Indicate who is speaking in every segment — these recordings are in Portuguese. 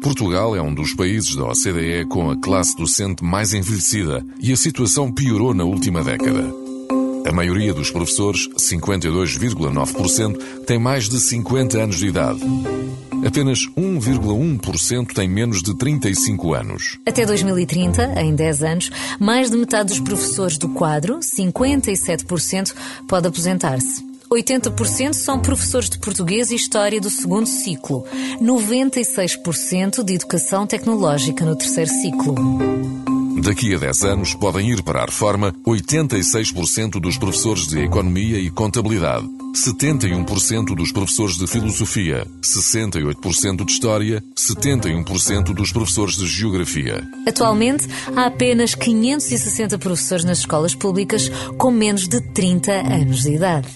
Speaker 1: Portugal é um dos países da OCDE com a classe docente mais envelhecida e a situação piorou na última década. A maioria dos professores, 52,9%, tem mais de 50 anos de idade. Apenas 1,1% tem menos de 35 anos.
Speaker 2: Até 2030, em 10 anos, mais de metade dos professores do quadro, 57%, pode aposentar-se. 80% são professores de português e história do segundo ciclo, 96% de educação tecnológica no terceiro ciclo.
Speaker 1: Daqui a 10 anos podem ir para a reforma 86% dos professores de Economia e Contabilidade, 71% dos professores de Filosofia, 68% de História, 71% dos professores de Geografia.
Speaker 2: Atualmente, há apenas 560 professores nas escolas públicas com menos de 30 anos de idade.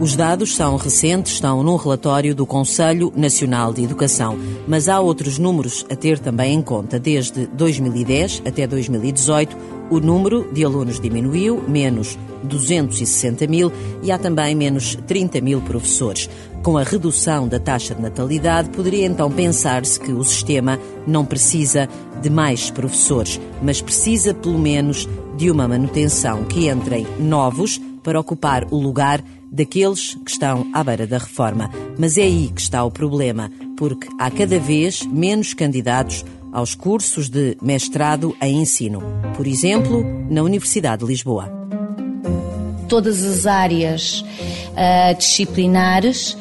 Speaker 3: Os dados são recentes, estão num relatório do Conselho Nacional de Educação, mas há outros números a ter também em conta. Desde 2010 até 2018, o número de alunos diminuiu, menos 260 mil, e há também menos 30 mil professores. Com a redução da taxa de natalidade, poderia então pensar-se que o sistema não precisa de mais professores, mas precisa pelo menos de uma manutenção que entrem novos para ocupar o lugar daqueles que estão à beira da reforma. Mas é aí que está o problema, porque há cada vez menos candidatos aos cursos de mestrado em ensino, por exemplo, na Universidade de Lisboa.
Speaker 4: Todas as áreas uh, disciplinares.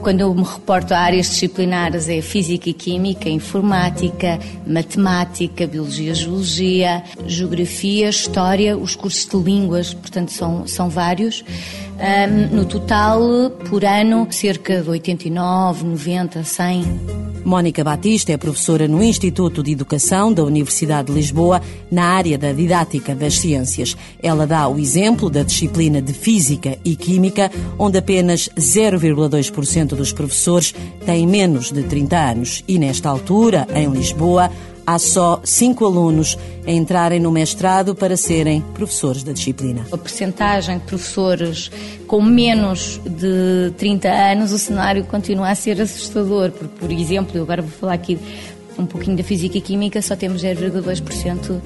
Speaker 4: Quando eu me reporto a áreas disciplinares é Física e Química, Informática, Matemática, Biologia, Geologia, Geografia, História, os cursos de línguas, portanto são, são vários. Um, no total, por ano, cerca de 89, 90, 100.
Speaker 3: Mónica Batista é professora no Instituto de Educação da Universidade de Lisboa, na área da didática das ciências. Ela dá o exemplo da disciplina de Física e Química, onde apenas 0,2% dos professores têm menos de 30 anos. E nesta altura, em Lisboa, há só cinco alunos a entrarem no mestrado para serem professores da disciplina.
Speaker 4: A percentagem de professores com menos de 30 anos, o cenário continua a ser assustador. Por, por exemplo, eu agora vou falar aqui um pouquinho da física e química, só temos 0,2%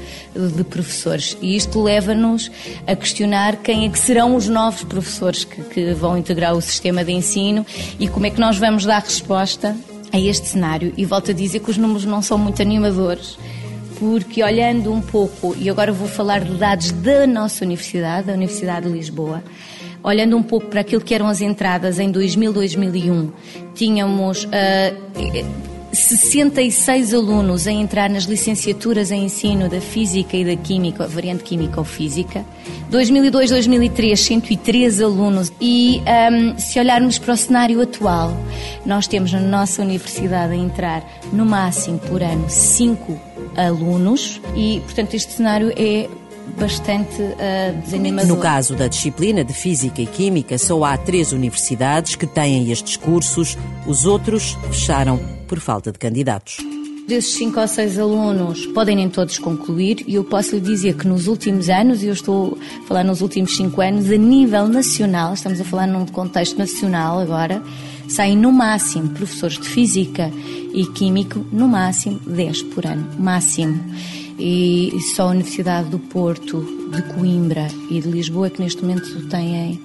Speaker 4: de professores. E isto leva-nos a questionar quem é que serão os novos professores que, que vão integrar o sistema de ensino e como é que nós vamos dar resposta a este cenário. E volto a dizer que os números não são muito animadores, porque olhando um pouco, e agora vou falar de dados da nossa universidade, da Universidade de Lisboa, olhando um pouco para aquilo que eram as entradas em 2000, 2001, tínhamos uh, 66 alunos a entrar nas licenciaturas em ensino da Física e da Química, variante Química ou Física. 2002, 2003, 103 alunos. E um, se olharmos para o cenário atual, nós temos na nossa universidade a entrar no máximo por ano 5 alunos e, portanto, este cenário é bastante uh, desanimador.
Speaker 3: No caso da disciplina de Física e Química, só há três universidades que têm estes cursos, os outros fecharam por falta de candidatos.
Speaker 4: Desses cinco ou seis alunos, podem nem todos concluir, e eu posso lhe dizer que nos últimos anos, e eu estou a falar nos últimos cinco anos, a nível nacional, estamos a falar num contexto nacional agora, saem no máximo professores de Física e Químico, no máximo 10 por ano, máximo e só a Universidade do Porto, de Coimbra e de Lisboa que neste momento têm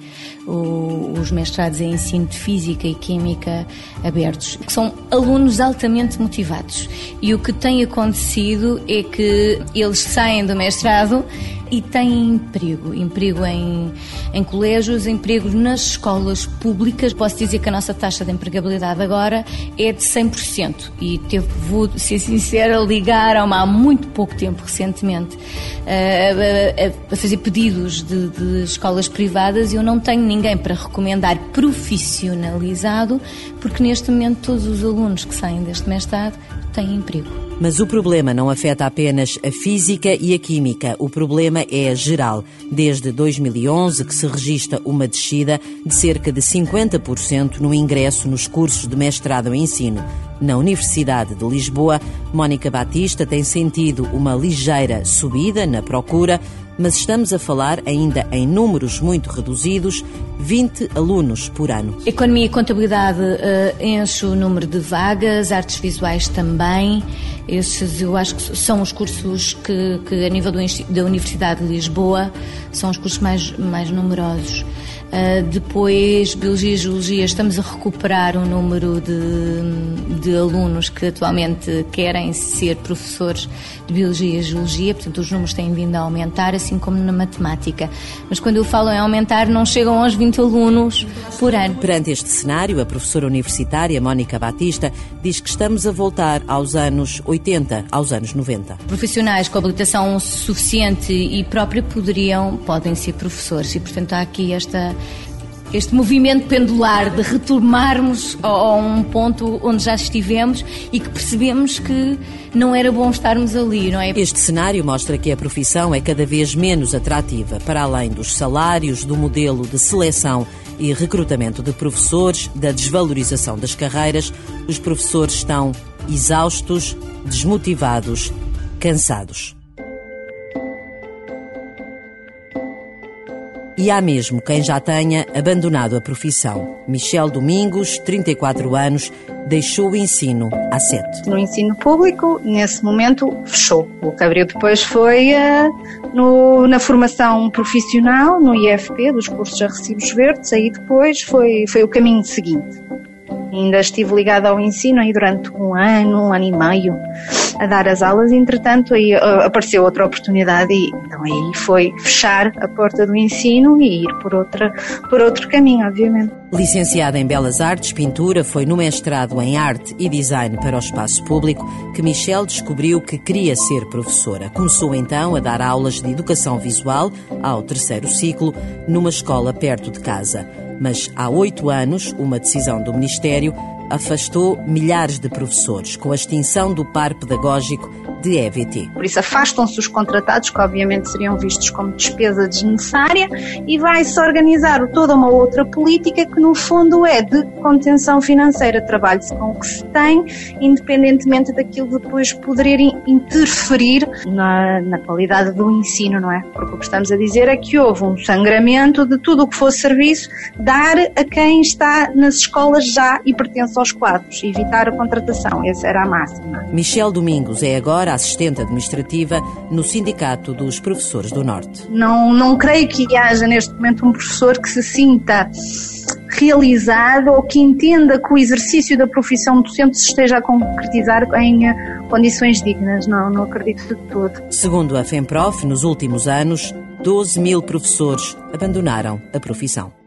Speaker 4: os mestrados em ensino de Física e Química abertos, que são alunos altamente motivados. E o que tem acontecido é que eles saem do mestrado e têm emprego, emprego em, em colégios, emprego nas escolas públicas. Posso dizer que a nossa taxa de empregabilidade agora é de 100% e teve, vou ser sincera, ligaram-me há muito pouco tempo, recentemente, a, a, a fazer pedidos de, de escolas privadas. E eu não tenho ninguém para recomendar profissionalizado, porque neste momento todos os alunos que saem deste mestrado têm emprego.
Speaker 3: Mas o problema não afeta apenas a física e a química. O problema é geral. Desde 2011 que se registra uma descida de cerca de 50% no ingresso nos cursos de mestrado em ensino. Na Universidade de Lisboa, Mónica Batista tem sentido uma ligeira subida na procura, mas estamos a falar ainda em números muito reduzidos, 20 alunos por ano.
Speaker 4: Economia e contabilidade uh, enche o número de vagas, artes visuais também. Esses eu acho que são os cursos que, que a nível do, da Universidade de Lisboa, são os cursos mais, mais numerosos. Uh, depois, Biologia e Geologia, estamos a recuperar o número de, de alunos que atualmente querem ser professores de Biologia e Geologia, portanto, os números têm vindo a aumentar, assim como na matemática. Mas quando eu falo em aumentar, não chegam aos 20 alunos por ano.
Speaker 3: Perante este cenário, a professora universitária Mónica Batista diz que estamos a voltar aos anos 80, aos anos 90.
Speaker 4: Profissionais com habilitação suficiente e própria poderiam, podem ser professores, e portanto há aqui esta este movimento pendular de retomarmos a, um ponto onde já estivemos e que percebemos que não era bom estarmos ali, não é?
Speaker 3: Este cenário mostra que a profissão é cada vez menos atrativa, para além dos salários, do modelo de seleção e recrutamento de professores, da desvalorização das carreiras, os professores estão exaustos, desmotivados, cansados. E há mesmo quem já tenha abandonado a profissão. Michel Domingos, 34 anos, deixou o ensino há sete.
Speaker 5: No ensino público, nesse momento, fechou. O que abriu depois foi uh, no, na formação profissional, no IFP, dos cursos a recibos verdes, aí depois foi, foi o caminho seguinte. Ainda estive ligada ao ensino aí durante um ano, um ano e meio, a dar as aulas entretanto, aí uh, apareceu outra oportunidade e então aí foi fechar a porta do ensino e ir por, outra, por outro caminho, obviamente.
Speaker 3: Licenciada em Belas Artes, Pintura, foi no mestrado em Arte e Design para o Espaço Público que Michelle descobriu que queria ser professora. Começou então a dar aulas de Educação Visual ao terceiro ciclo, numa escola perto de casa mas há oito anos, uma decisão do Ministério afastou milhares de professores com a extinção do par pedagógico de EVT.
Speaker 5: Por isso afastam-se os contratados, que obviamente seriam vistos como despesa desnecessária, e vai-se organizar toda uma outra política que no fundo é de contenção financeira. Trabalhe-se com o que se tem, independentemente daquilo depois poder interferir na, na qualidade do ensino, não é? Porque o que estamos a dizer é que houve um sangramento de tudo o que fosse serviço, dar a quem está nas escolas já e pertence aos quadros, evitar a contratação. Essa era a máxima.
Speaker 3: Michel Domingos é agora assistente administrativa no Sindicato dos Professores do Norte.
Speaker 5: Não, não creio que haja neste momento um professor que se sinta realizado ou que entenda que o exercício da profissão docente se esteja a concretizar em eh, condições dignas. Não, não acredito de todo.
Speaker 3: Segundo a FEMPROF, nos últimos anos, 12 mil professores abandonaram a profissão.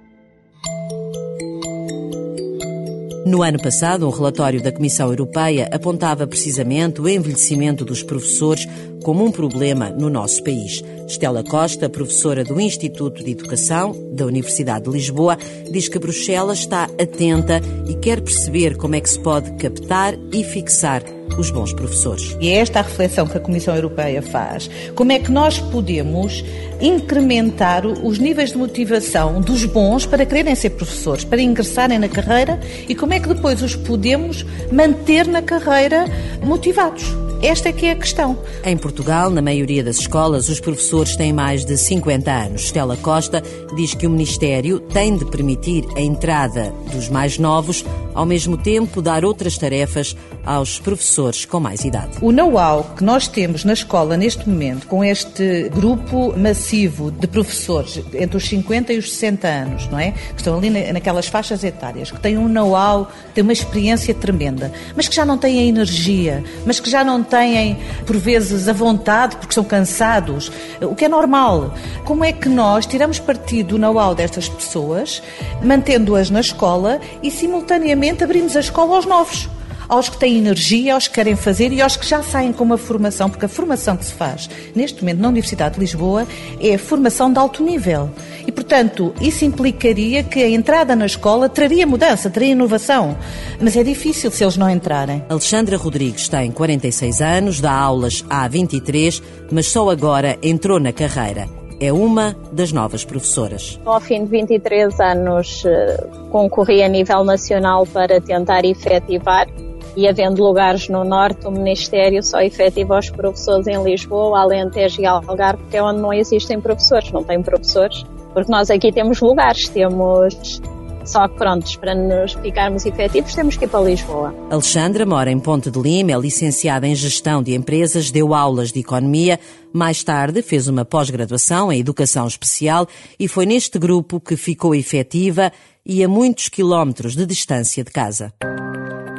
Speaker 3: No ano passado, um relatório da Comissão Europeia apontava precisamente o envelhecimento dos professores como um problema no nosso país. Estela Costa, professora do Instituto de Educação da Universidade de Lisboa, diz que Bruxelas está atenta e quer perceber como é que se pode captar e fixar os bons professores.
Speaker 6: E é esta a reflexão que a Comissão Europeia faz. Como é que nós podemos incrementar os níveis de motivação dos bons para quererem ser professores, para ingressarem na carreira e como é que depois os podemos manter na carreira motivados? Esta é que é a questão.
Speaker 3: Em Portugal, na maioria das escolas, os professores têm mais de 50 anos. Stella Costa diz que o Ministério tem de permitir a entrada dos mais novos, ao mesmo tempo dar outras tarefas aos professores com mais idade.
Speaker 6: O know-how que nós temos na escola neste momento, com este grupo massivo de professores entre os 50 e os 60 anos, não é? Que estão ali naquelas faixas etárias, que têm um know-how, têm uma experiência tremenda, mas que já não têm a energia, mas que já não têm têm, por vezes, a vontade porque são cansados, o que é normal. Como é que nós tiramos partido do know-how destas pessoas, mantendo-as na escola e, simultaneamente, abrimos a escola aos novos? Aos que têm energia, aos que querem fazer e aos que já saem com uma formação, porque a formação que se faz neste momento na Universidade de Lisboa é a formação de alto nível. E, portanto, isso implicaria que a entrada na escola traria mudança, traria inovação. Mas é difícil se eles não entrarem.
Speaker 3: Alexandra Rodrigues tem 46 anos, dá aulas há 23, mas só agora entrou na carreira é uma das novas professoras.
Speaker 7: Ao fim de 23 anos, eh, concorri a nível nacional para tentar efetivar e havendo lugares no Norte, o Ministério só efetiva os professores em Lisboa, Alentejo e Algarve, que é onde não existem professores, não tem professores, porque nós aqui temos lugares, temos só que pronto, para nos ficarmos efetivos temos que ir para Lisboa.
Speaker 3: Alexandra mora em Ponte de Lima, é licenciada em Gestão de Empresas, deu aulas de Economia. Mais tarde fez uma pós-graduação em Educação Especial e foi neste grupo que ficou efetiva e a muitos quilómetros de distância de casa.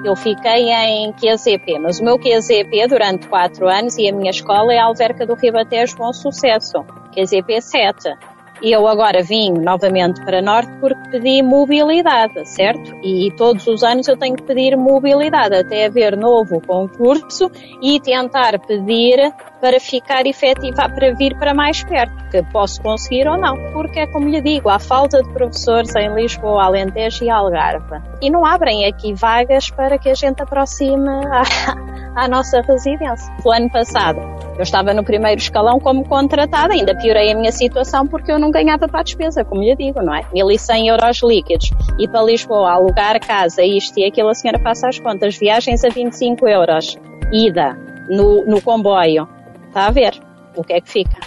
Speaker 7: Eu fiquei em QZP, mas o meu QZP durante quatro anos e a minha escola é a Alverca do Ribatejo Bom Sucesso, QZP 7. E eu agora vim novamente para Norte porque pedi mobilidade, certo? E todos os anos eu tenho que pedir mobilidade até haver novo concurso e tentar pedir para ficar efetiva, para vir para mais perto, que posso conseguir ou não, porque é como lhe digo, há falta de professores em Lisboa, Alentejo e Algarve. E não abrem aqui vagas para que a gente aproxime à, à nossa residência. O ano passado eu estava no primeiro escalão como contratada, ainda piorei a minha situação porque eu não ganhava para a despesa, como lhe digo, não é? 1.100 euros líquidos. E para Lisboa, alugar casa, isto e aquilo, a senhora passa as contas. Viagens a 25 euros. Ida, no, no comboio. Está a ver o que é que fica.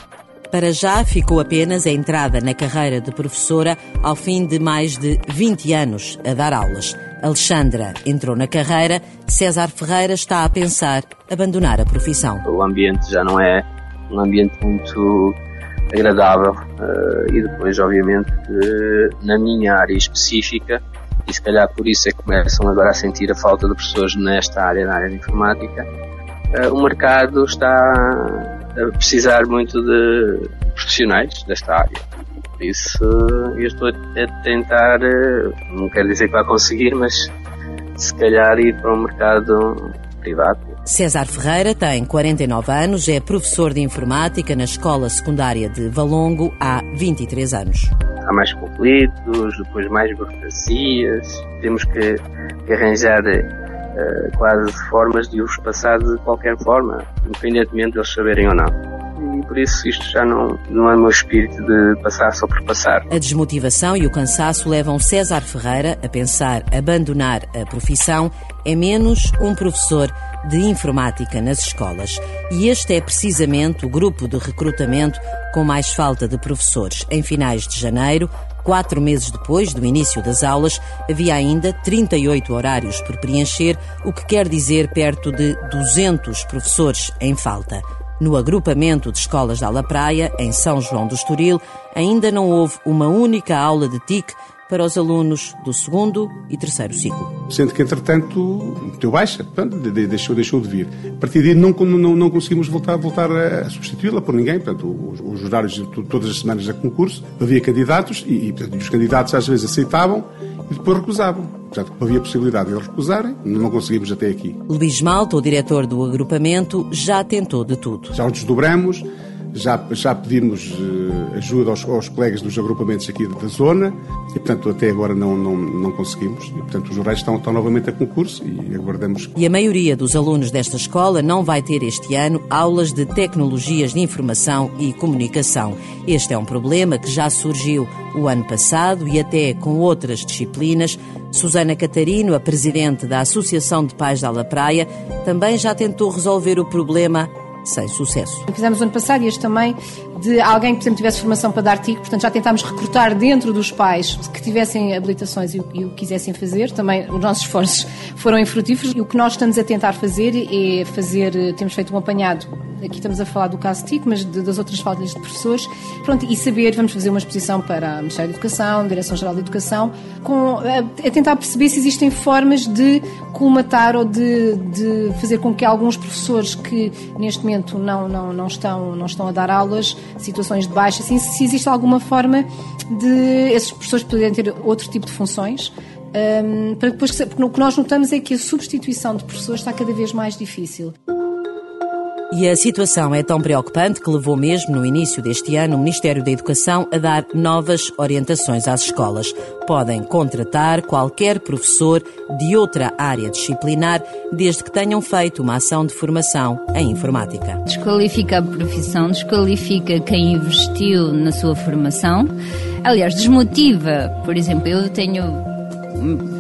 Speaker 3: Para já ficou apenas a entrada na carreira de professora ao fim de mais de 20 anos a dar aulas. Alexandra entrou na carreira, César Ferreira está a pensar abandonar a profissão.
Speaker 8: O ambiente já não é um ambiente muito agradável uh, e depois, obviamente, uh, na minha área específica, e se calhar por isso é que começam agora a sentir a falta de pessoas nesta área, na área de informática, uh, o mercado está a precisar muito de profissionais desta área. Por isso, eu estou a tentar, não quero dizer que vai conseguir, mas se calhar ir para o mercado privado.
Speaker 3: César Ferreira tem 49 anos, é professor de informática na escola secundária de Valongo há 23 anos.
Speaker 8: Há mais conflitos, depois mais burocracias, temos que, que arranjar uh, quase formas de os passar de qualquer forma, independentemente de eles saberem ou não e por isso isto já não, não é meu espírito de passar só por passar.
Speaker 3: A desmotivação e o cansaço levam César Ferreira a pensar abandonar a profissão. É menos um professor de informática nas escolas. E este é precisamente o grupo de recrutamento com mais falta de professores. Em finais de janeiro, quatro meses depois do início das aulas, havia ainda 38 horários por preencher, o que quer dizer perto de 200 professores em falta. No agrupamento de escolas da La Praia, em São João do Estoril, ainda não houve uma única aula de TIC para os alunos do segundo e terceiro ciclo.
Speaker 9: Sendo que, entretanto, meteu baixa, portanto, deixou, deixou de vir. A partir daí não, não, não conseguimos voltar, voltar a substituí-la por ninguém, portanto, os, os horários todas as semanas a concurso, havia candidatos e, e portanto, os candidatos às vezes aceitavam e depois recusavam. Portanto, havia possibilidade de eles recusarem, não conseguimos até aqui.
Speaker 3: Luís Malta, o diretor do agrupamento, já tentou de tudo.
Speaker 9: Já o desdobramos, já, já pedimos uh, ajuda aos, aos, colegas dos agrupamentos aqui da zona e, portanto, até agora não, não, não conseguimos. E, portanto, os jornais estão, estão novamente a concurso e aguardamos.
Speaker 3: E a maioria dos alunos desta escola não vai ter este ano aulas de tecnologias de informação e comunicação. Este é um problema que já surgiu o ano passado e até com outras disciplinas. Susana Catarino, a presidente da Associação de Pais da La Praia, também já tentou resolver o problema sem sucesso.
Speaker 10: Fizemos ano passado e este também de alguém que, por exemplo, tivesse formação para dar TIC, portanto já tentámos recrutar dentro dos pais que tivessem habilitações e, e o quisessem fazer. Também os nossos esforços foram infrutíferos e o que nós estamos a tentar fazer é fazer, temos feito um apanhado aqui estamos a falar do caso TIC, mas de, das outras faltas de professores, pronto, e saber, vamos fazer uma exposição para o Ministério da Educação, Direção-Geral da Educação, com, a, a, tentar perceber se existem formas de colmatar ou de, de, fazer com que alguns professores que neste momento não, não, não, estão, não estão a dar aulas, situações de baixa, assim, se existe alguma forma de esses professores poderem ter outro tipo de funções, um, para depois, porque o que nós notamos é que a substituição de professores está cada vez mais difícil.
Speaker 3: E a situação é tão preocupante que levou mesmo no início deste ano o Ministério da Educação a dar novas orientações às escolas. Podem contratar qualquer professor de outra área disciplinar, desde que tenham feito uma ação de formação em informática.
Speaker 11: Desqualifica a profissão, desqualifica quem investiu na sua formação. Aliás, desmotiva. Por exemplo, eu tenho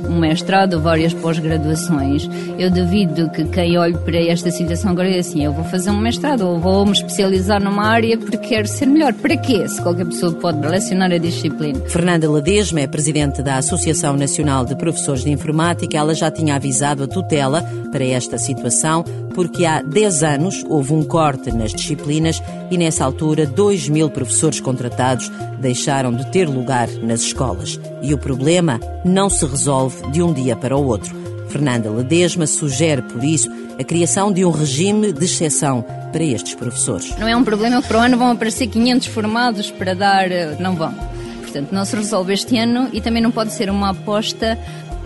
Speaker 11: um mestrado várias pós-graduações. Eu duvido que quem olhe para esta situação agora diga assim, eu vou fazer um mestrado ou vou me especializar numa área porque quero ser melhor. Para quê? Se qualquer pessoa pode relacionar a disciplina.
Speaker 3: Fernanda Ledesma é presidente da Associação Nacional de Professores de Informática. Ela já tinha avisado a tutela para esta situação porque há 10 anos houve um corte nas disciplinas e nessa altura 2 mil professores contratados deixaram de ter lugar nas escolas. E o problema não se resolve de um dia para o outro. Fernanda Ledesma sugere, por isso, a criação de um regime de exceção para estes professores.
Speaker 11: Não é um problema que para o ano vão aparecer 500 formados para dar. Eh, não vão. Portanto, não se resolve este ano e também não pode ser uma aposta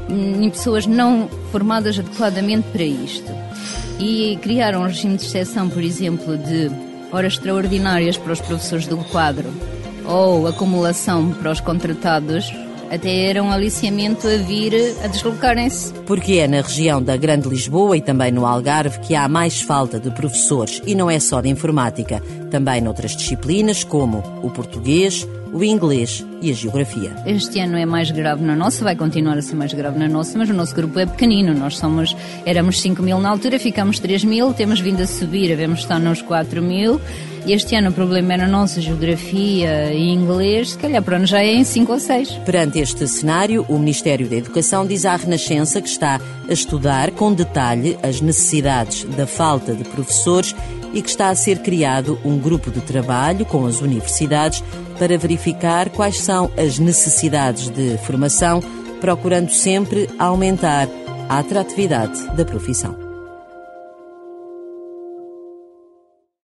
Speaker 11: em pessoas não formadas adequadamente para isto. E criar um regime de exceção, por exemplo, de horas extraordinárias para os professores do quadro ou acumulação para os contratados, até era um aliciamento a vir a deslocarem-se.
Speaker 3: Porque é na região da Grande Lisboa e também no Algarve que há mais falta de professores e não é só de informática, também noutras disciplinas como o português, o inglês e a geografia.
Speaker 11: Este ano é mais grave na nossa, vai continuar a ser mais grave na nossa, mas o nosso grupo é pequenino. Nós somos, éramos 5 mil na altura, ficamos 3 mil, temos vindo a subir, devemos estar nos 4 mil. E este ano o problema era a nossa geografia e inglês, se calhar para ano já é em 5 ou 6.
Speaker 3: Perante este cenário, o Ministério da Educação diz à Renascença que está a estudar com detalhe as necessidades da falta de professores e que está a ser criado um grupo de trabalho com as universidades para verificar quais são as necessidades de formação, procurando sempre aumentar a atratividade da profissão.